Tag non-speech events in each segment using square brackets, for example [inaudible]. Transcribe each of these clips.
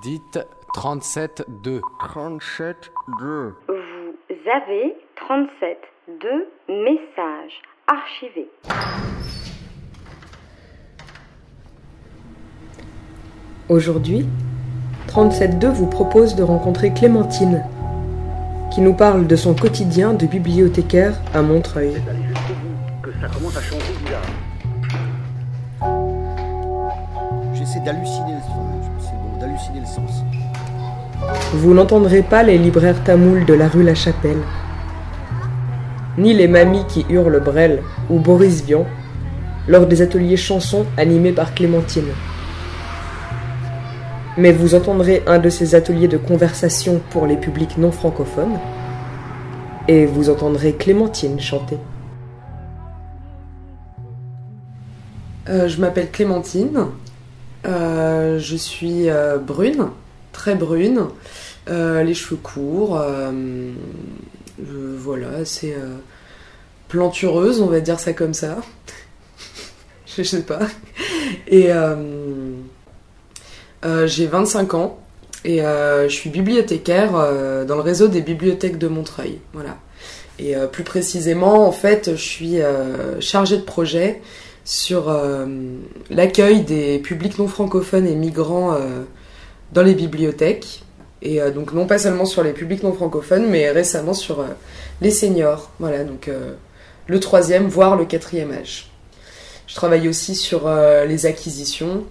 Dites 37-2. 37-2. Vous avez 37 2 messages archivés. Aujourd'hui, 37.2 vous propose de rencontrer Clémentine, qui nous parle de son quotidien de bibliothécaire à Montreuil. que ça commence à changer bizarre. J'essaie d'halluciner, c'est bon, d'halluciner le sens. Vous n'entendrez pas les libraires tamouls de la rue La Chapelle, ni les mamies qui hurlent Brel ou Boris Vian lors des ateliers chansons animés par Clémentine. Mais vous entendrez un de ces ateliers de conversation pour les publics non francophones et vous entendrez Clémentine chanter. Euh, je m'appelle Clémentine, Euh, je suis euh, brune, très brune, Euh, les cheveux courts, voilà, c'est plantureuse, on va dire ça comme ça. [laughs] je sais pas. Et j'ai 25 ans et je suis bibliothécaire dans le réseau des bibliothèques de Montreuil. Voilà. Et plus précisément, en fait, je suis chargée de projet sur euh, l'accueil des publics non francophones et migrants euh, dans les bibliothèques. Et euh, donc non pas seulement sur les publics non francophones, mais récemment sur les seniors. Voilà, donc le troisième, voire le quatrième âge. Je travaille aussi sur les acquisitions,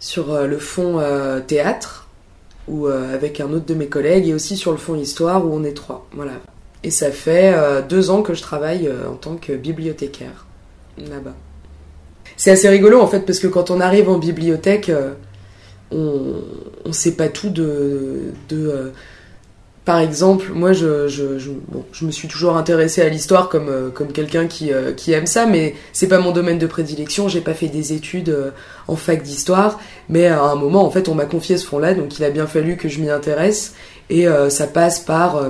sur le fonds théâtre, ou avec un autre de mes collègues, et aussi sur le fonds histoire, où on est trois. Voilà. Et ça fait deux ans que je travaille en tant que bibliothécaire là-bas. C'est assez rigolo en fait, parce que quand on arrive en bibliothèque, euh, on ne sait pas tout de. de euh, par exemple, moi, je, me suis toujours intéressée à l'histoire comme, euh, quelqu'un qui, aime ça, mais c'est pas mon domaine de prédilection. J'ai pas fait des études en fac d'histoire, mais à un moment, en fait, on m'a confié ce fond-là, donc il a bien fallu que je m'y intéresse. Et ça passe par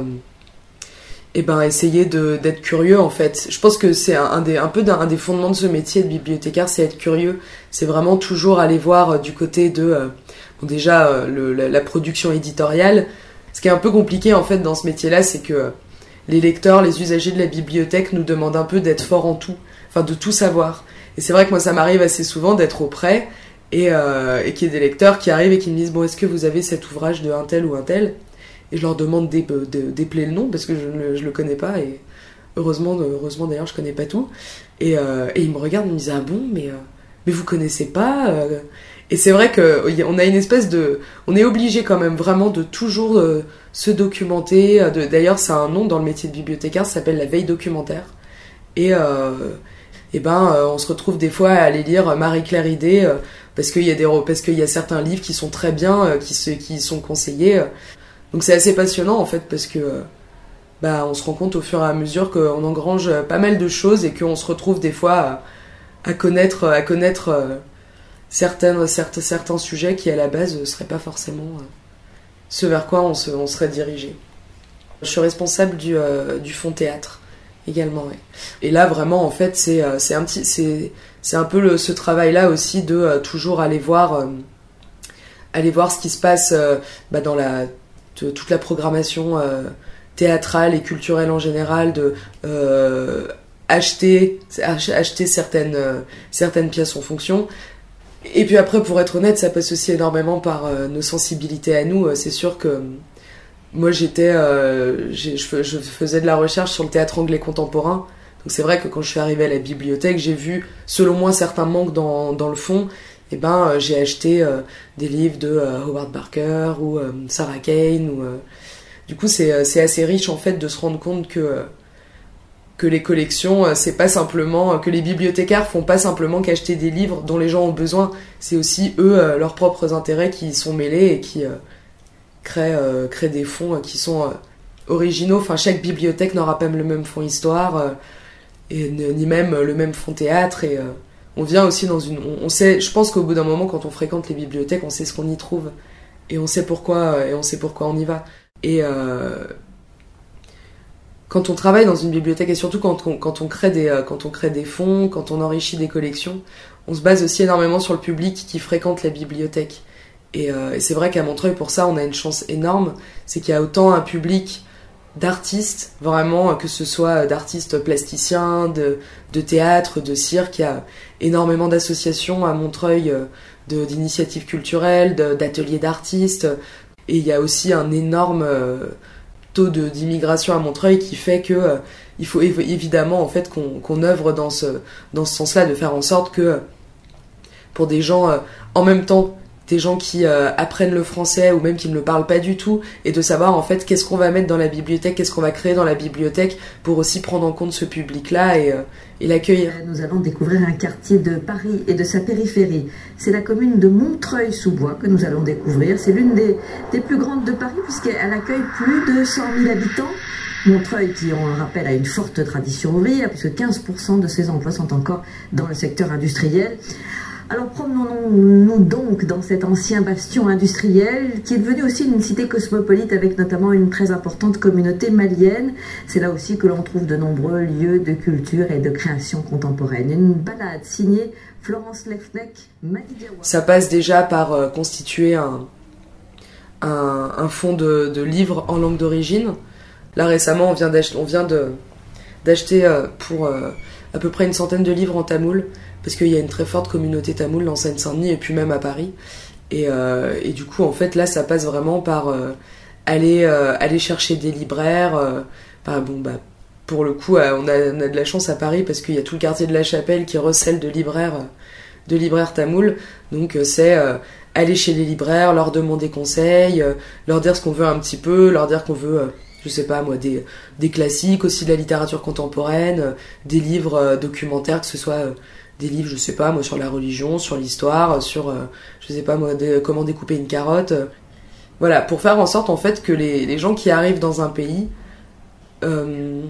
euh, eh ben, essayer d'être curieux, en fait. Je pense que c'est un, des, un peu un des fondements de ce métier de bibliothécaire, c'est être curieux. C'est vraiment toujours aller voir euh, du côté de, euh, déjà, euh, la, production éditoriale. Ce qui est un peu compliqué, en fait, dans ce métier-là, c'est que les lecteurs, les usagers de la bibliothèque nous demandent un peu d'être forts en tout, enfin, de tout savoir. Et c'est vrai que moi, ça m'arrive assez souvent d'être auprès et, et qu'il y ait des lecteurs qui arrivent et qui me disent Bon, est-ce que vous avez cet ouvrage de un tel ou un tel? Et je leur demande d'ép- de- d'épeler le nom parce que je ne le- connais pas et heureusement, heureusement d'ailleurs, je connais pas tout. Et, euh, et ils me regardent et me disent Ah bon, mais, euh, mais vous connaissez pas euh Et c'est vrai qu'on a une espèce de. On est obligé quand même vraiment de toujours euh, se documenter. D'ailleurs, c'est un nom dans le métier de bibliothécaire, ça s'appelle la veille documentaire. Et. Et ben, on se retrouve des fois à aller lire Marie-Claire Idée euh, parce qu'il y a des parce qu'il y a certains livres qui sont très bien, qui se qui sont conseillés. Donc c'est assez passionnant en fait parce que bah on se rend compte au fur et à mesure qu'on engrange pas mal de choses et qu'on se retrouve des fois à, connaître à connaître euh, certaines certains sujets qui à la base ne seraient pas forcément euh, ce vers quoi on, se, on serait dirigé. Je suis responsable du, euh, du fonds théâtre également. Et là vraiment en fait c'est euh, un petit un peu le, ce travail là aussi de toujours aller voir aller voir ce qui se passe bah, dans la toute la programmation euh, théâtrale et culturelle en général de euh, acheter ach- acheter certaines euh, certaines pièces en fonction. Et puis après pour être honnête ça passe aussi énormément par nos sensibilités à nous. C'est sûr que moi j'étais je, je faisais de la recherche sur le théâtre anglais contemporain. Donc c'est vrai que quand je suis arrivée à la bibliothèque j'ai vu selon moi certains manques dans, dans le fond et ben euh, j'ai acheté euh, des livres de euh, Howard Barker ou Sarah Kane du coup c'est assez riche en fait de se rendre compte que les collections c'est pas simplement que les bibliothécaires font pas simplement qu'acheter des livres dont les gens ont besoin. C'est aussi eux leurs propres intérêts qui y sont mêlés et qui créent des fonds qui sont originaux. Enfin chaque bibliothèque n'aura pas le même fonds histoire ni même le même fonds théâtre et on vient aussi dans une on, sait je pense qu'au bout d'un moment quand on fréquente les bibliothèques on sait ce qu'on y trouve. Et on sait pourquoi euh, et on sait pourquoi on y va. Et euh, quand on travaille dans une bibliothèque et surtout quand on, quand on crée des euh, quand on crée des fonds quand on enrichit des collections on se base aussi énormément sur le public qui fréquente la bibliothèque Et, et c'est vrai qu'à Montreuil, pour ça, on a une chance énorme, c'est qu'il y a autant un public d'artistes, vraiment, que ce soit d'artistes plasticiens, de, théâtre, de cirque. Il y a énormément d'associations à Montreuil, euh, d'initiatives culturelles, d'ateliers d'artistes. Et il y a aussi un énorme euh, taux d'immigration à Montreuil qui fait que euh, il faut évidemment en fait qu'on œuvre dans ce, dans ce sens-là, de faire en sorte que pour des gens en même temps des gens qui euh, apprennent le français ou même qui ne le parlent pas du tout et de savoir en fait qu'est-ce qu'on va mettre dans la bibliothèque, qu'est-ce qu'on va créer dans la bibliothèque pour aussi prendre en compte ce public-là et, euh, l'accueillir. Nous allons découvrir un quartier de Paris et de sa périphérie. C'est la commune de Montreuil-sous-Bois que nous allons découvrir. C'est l'une des, des plus grandes de Paris puisqu'elle accueille plus de 100 000 habitants. Montreuil, qui, on le rappelle, a une forte tradition ouvrière, puisque 15% de ses emplois sont encore dans le secteur industriel. Alors promenons-nous donc dans cet ancien bastion industriel qui est devenu aussi une cité cosmopolite avec notamment une très importante communauté malienne. C'est là aussi que l'on trouve de nombreux lieux de culture et de création contemporaine. Une balade signée Florence Lefnek, Ça passe déjà par euh, constituer un, un, fonds de, livres en langue d'origine. Là récemment, on vient d'acheter euh, pour euh, à peu près une centaine de livres en tamoul parce qu'il y a une très forte communauté tamoule dans Seine-Saint-Denis et puis même à Paris. Et, euh, et, du coup, en fait, là, ça passe vraiment par euh, aller, euh, aller chercher des libraires. bon, bah, pour le coup, on a, on, a, de la chance à Paris parce qu'il y a tout le quartier de la Chapelle qui recèle de libraires, de libraires tamoul. Donc, c'est aller chez les libraires, leur demander conseil, leur dire ce qu'on veut un petit peu, leur dire qu'on veut je sais pas moi, des, des classiques, aussi de la littérature contemporaine, des livres documentaires, que ce soit des livres, je sais pas, moi, sur la religion, sur l'histoire, sur, euh, je sais pas, moi, comment découper une carotte. Voilà, pour faire en sorte, en fait, que les, gens qui arrivent dans un pays, euh,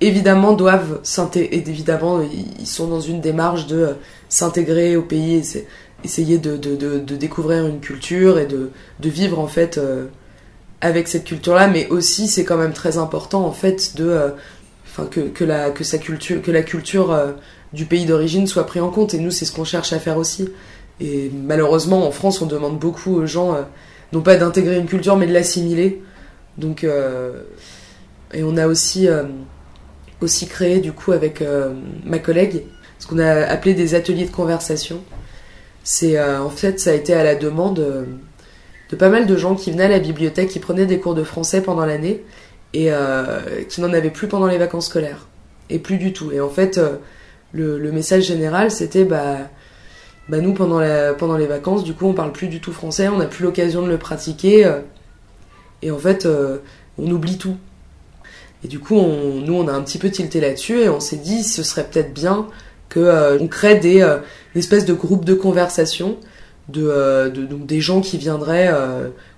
évidemment, doivent s'intégrer, évidemment, ils sont dans une démarche de euh, s'intégrer au pays, essayer de, découvrir une culture et de, vivre, en fait, avec cette culture-là, mais aussi, c'est quand même très important, en fait, de, que, la, culture, que la culture du pays d'origine soit pris en compte. Et nous, c'est ce qu'on cherche à faire aussi. Et malheureusement, en France, on demande beaucoup aux gens, euh, non pas d'intégrer une culture, mais de l'assimiler. Donc, euh, et on a aussi, euh, aussi créé, du coup, avec ma collègue, ce qu'on a appelé des ateliers de conversation. C'est, en fait, ça a été à la demande de pas mal de gens qui venaient à la bibliothèque, qui prenaient des cours de français pendant l'année et qui n'en avaient plus pendant les vacances scolaires. Et plus du tout. Et en fait, le, message général, c'était bah, bah nous pendant, les vacances, du coup, on parle plus du tout français, on n'a plus l'occasion de le pratiquer, euh, et en fait, euh, on oublie tout. Et du coup, on, nous, on a un petit peu tilté là-dessus, et on s'est dit, ce serait peut-être bien que euh, on crée des espèces de groupes de conversation de, des gens qui viendraient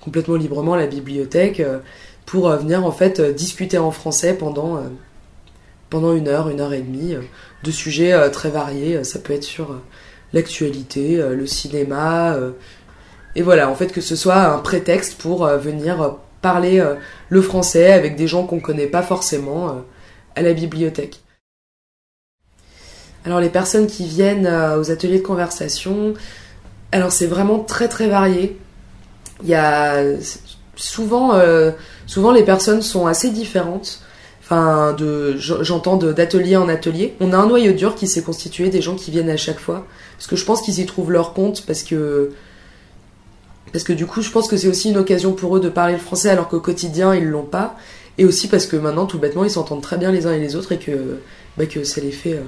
complètement librement à la bibliothèque pour venir en fait discuter en français pendant pendant une heure, une heure et demie, euh, de sujets euh, très variés. Ça peut être sur euh, l'actualité, le cinéma. Et voilà, en fait, que ce soit un prétexte pour venir parler le français avec des gens qu'on ne connaît pas forcément à la bibliothèque. Alors les personnes qui viennent aux ateliers de conversation, alors c'est vraiment très très varié. Il y a souvent, souvent les personnes sont assez différentes. Enfin, de, j'entends d'atelier en atelier. On a un noyau dur qui s'est constitué, des gens qui viennent à chaque fois. Parce que je pense qu'ils y trouvent leur compte, parce que. Parce que du coup, je pense que c'est aussi une occasion pour eux de parler le français alors qu'au quotidien, ils l'ont pas. Et aussi parce que maintenant, tout bêtement, ils s'entendent très bien les uns et les autres et que, bah, que ça les fait. Euh,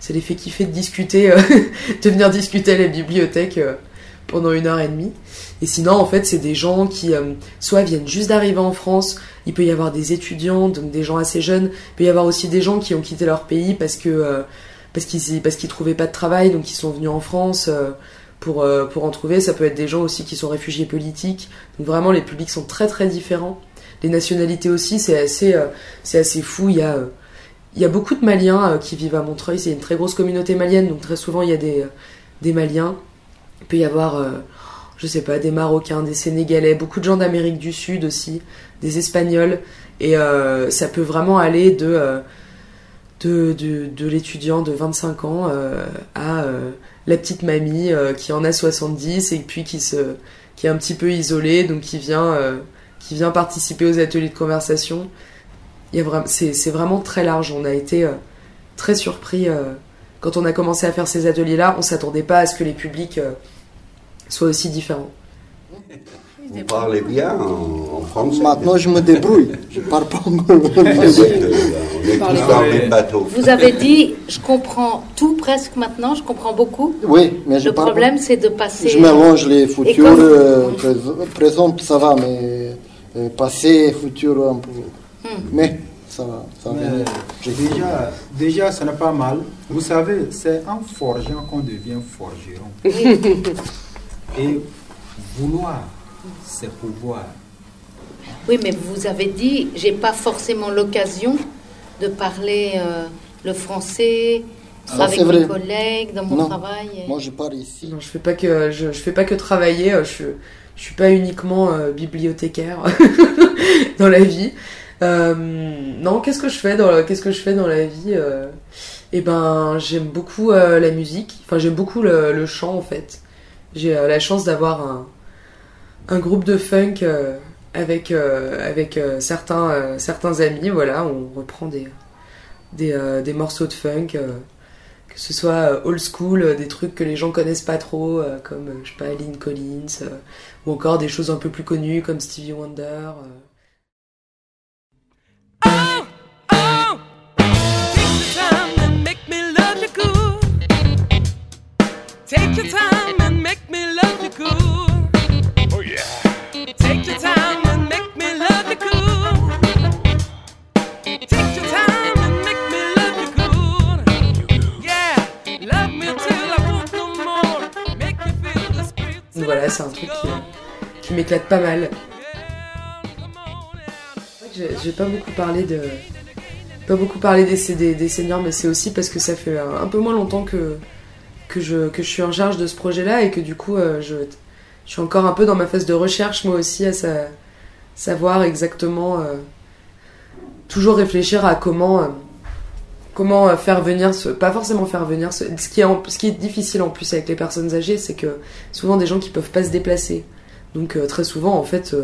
ça fait de discuter, euh, [laughs] de venir discuter à la bibliothèque. Euh, pendant une heure et demie. Et sinon, en fait, c'est des gens qui euh, soit viennent juste d'arriver en France, il peut y avoir des étudiants, donc des gens assez jeunes, il peut y avoir aussi des gens qui ont quitté leur pays parce que euh, parce qu'ils parce qu'ils trouvaient pas de travail, donc ils sont venus en France euh, pour pour en trouver. Ça peut être des gens aussi qui sont réfugiés politiques. Donc vraiment, les publics sont très très différents. Les nationalités aussi, c'est assez c'est assez fou. Il y a il y a beaucoup de Maliens qui vivent à Montreuil. C'est une très grosse communauté malienne, donc très souvent il y a des des Maliens. Il peut y avoir, euh, je sais pas, des Marocains, des Sénégalais, beaucoup de gens d'Amérique du Sud aussi, des Espagnols. Et euh, ça peut vraiment aller de, euh, de, de, l'étudiant de 25 ans euh, à la petite mamie qui en a 70 et puis qui est un petit peu isolée donc qui vient qui vient participer aux ateliers de conversation. C'est vraiment très large. On a été très surpris quand on a commencé à faire ces ateliers là on s'attendait pas à ce que les publics soient aussi différents Vous parlez bien en, en français. Maintenant, je me débrouille. Je parle pas encore. Ah. Vous avez dit, je comprends tout presque maintenant, je comprends beaucoup. Oui, mais je Le parle problème, c'est de passer. Je mélange les futurs, comme- euh, prés- présent, ça va, mais euh, passé, futur, un peu. Hmm. Mais ça va, ça va déjà, déjà, ça n'est pas mal. Vous savez, c'est en forgeant qu'on devient forgeron. [laughs] [laughs] Et vouloir, c'est pouvoir. Oui, mais vous avez dit, j'ai pas forcément l'occasion de parler euh, le français Ça, avec c'est mes vrai. collègues dans mon Non. travail. et- Moi, je pars ici. Non, je fais pas que je, je fais pas que travailler. euh, Je je suis pas uniquement euh, bibliothécaire [laughs] dans la vie. Euh, non, qu'est-ce que je fais dans la- qu'est-ce que je fais dans la vie Eh ben, j'aime beaucoup euh, la musique. Enfin, j'aime beaucoup le, le chant en fait. J'ai euh, la chance d'avoir un un groupe de funk euh, avec euh, avec certains certains amis. Voilà, on reprend des des, des morceaux de funk. que ce soit old school, des trucs que les gens connaissent pas trop, comme, je sais pas, Lynn Collins, ou encore des choses un peu plus connues comme Stevie Wonder. Voilà, c'est un truc qui, qui m'éclate pas mal. Que J'ai j'ai pas beaucoup parlé de. Pas beaucoup parlé des, des, des seniors, mais c'est aussi parce que ça fait un, un peu moins longtemps que, que, je, que je suis en charge de ce projet-là et que du coup, euh, je, je suis encore un peu dans ma phase de recherche, moi aussi, à sa- savoir exactement. euh, toujours réfléchir à comment. euh, comment faire venir ce, pas forcément faire venir ce, ce qui est ce qui est difficile en plus avec les personnes âgées c'est que souvent des gens qui peuvent pas se déplacer donc très souvent en fait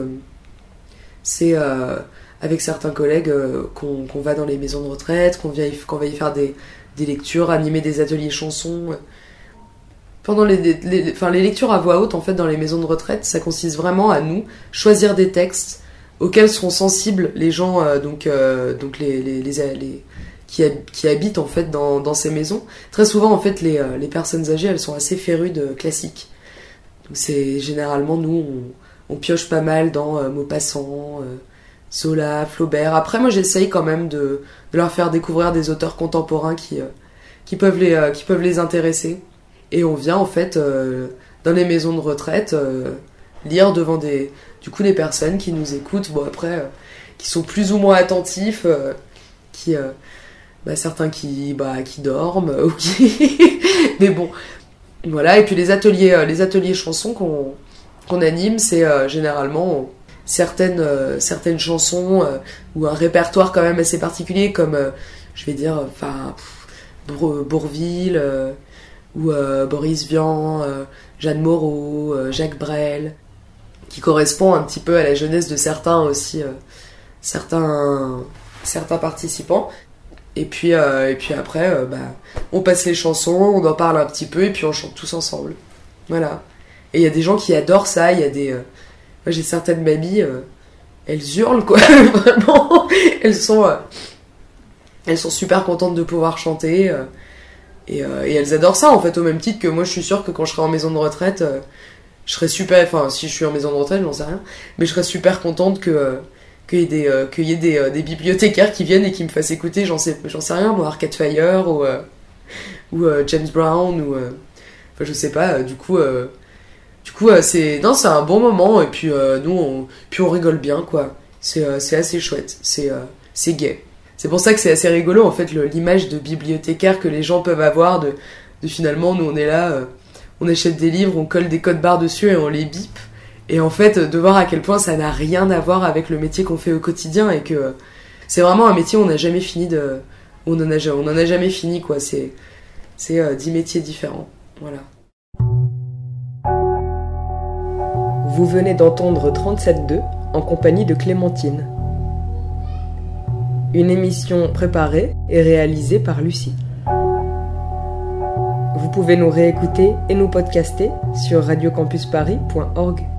c'est avec certains collègues qu'on qu'on va dans les maisons de retraite qu'on qu'on va y faire des, des lectures animer des ateliers chansons pendant les, enfin, les lectures à voix haute en fait dans les maisons de retraite ça consiste vraiment à nous choisir des textes auxquels seront sensibles les gens euh, donc euh, donc les, les, les, qui, qui habitent en fait dans, dans ces maisons. Très souvent en fait les, euh, personnes âgées elles sont assez férues classiques. C'est généralement nous on, pioche pas mal dans Maupassant, Zola, Flaubert. Après moi j'essaye quand même de, de leur faire découvrir des auteurs contemporains qui, qui, peuvent, les, qui peuvent les intéresser. Et on vient en fait euh, dans les maisons de retraite euh, lire devant des, du coup des personnes qui nous écoutent. Bon après euh, qui sont plus ou moins attentifs, qui bah, certains qui bah, qui dorment [laughs] mais bon voilà et puis les ateliers les ateliers chansons qu'on qu'on anime c'est généralement certaines certaines chansons ou un répertoire quand même assez particulier comme je vais dire enfin Bourville ou euh, Boris Vian euh, Jeanne Moreau euh, Jacques Brel qui correspond un petit peu à la jeunesse de certains aussi certains certains participants et puis, et puis après, bah, on passe les chansons, on en parle un petit peu, et puis on chante tous ensemble. Voilà. Et il y a des gens qui adorent ça, il y a des... Moi j'ai certaines mamies, elles hurlent quoi, [laughs] vraiment. Elles sont, elles sont super contentes de pouvoir chanter. Euh, et, elles adorent ça en fait, au même titre que moi je suis sûre que quand je serai en maison de retraite, euh, je serai super... Enfin, si je suis en maison de retraite, j'en sais rien. Mais je serais super contente que... euh, qu'il y ait, des, y ait des, bibliothécaires qui viennent et qui me fassent écouter, j'en sais, j'en sais rien, moi, Arcade Fire ou, ou James Brown ou. Enfin, je sais pas, du coup. du coup, c'est. Non, c'est un bon moment et puis nous, on, puis on rigole bien, quoi. C'est assez chouette, c'est c'est gay. C'est pour ça que c'est assez rigolo, en fait, l'image de bibliothécaire que les gens peuvent avoir de, finalement, nous, on est là, euh, on achète des livres, on colle des codes barres dessus et on les bip. Et en fait, de voir à quel point ça n'a rien à voir avec le métier qu'on fait au quotidien et que c'est vraiment un métier où on n'a jamais fini de, on en a, jamais fini, quoi. C'est, c'est euh, 10 métiers différents. Voilà. Vous venez d'entendre 37.2 en compagnie de Clémentine. Une émission préparée et réalisée par Lucie. Vous pouvez nous réécouter et nous podcaster sur radiocampusparis.org.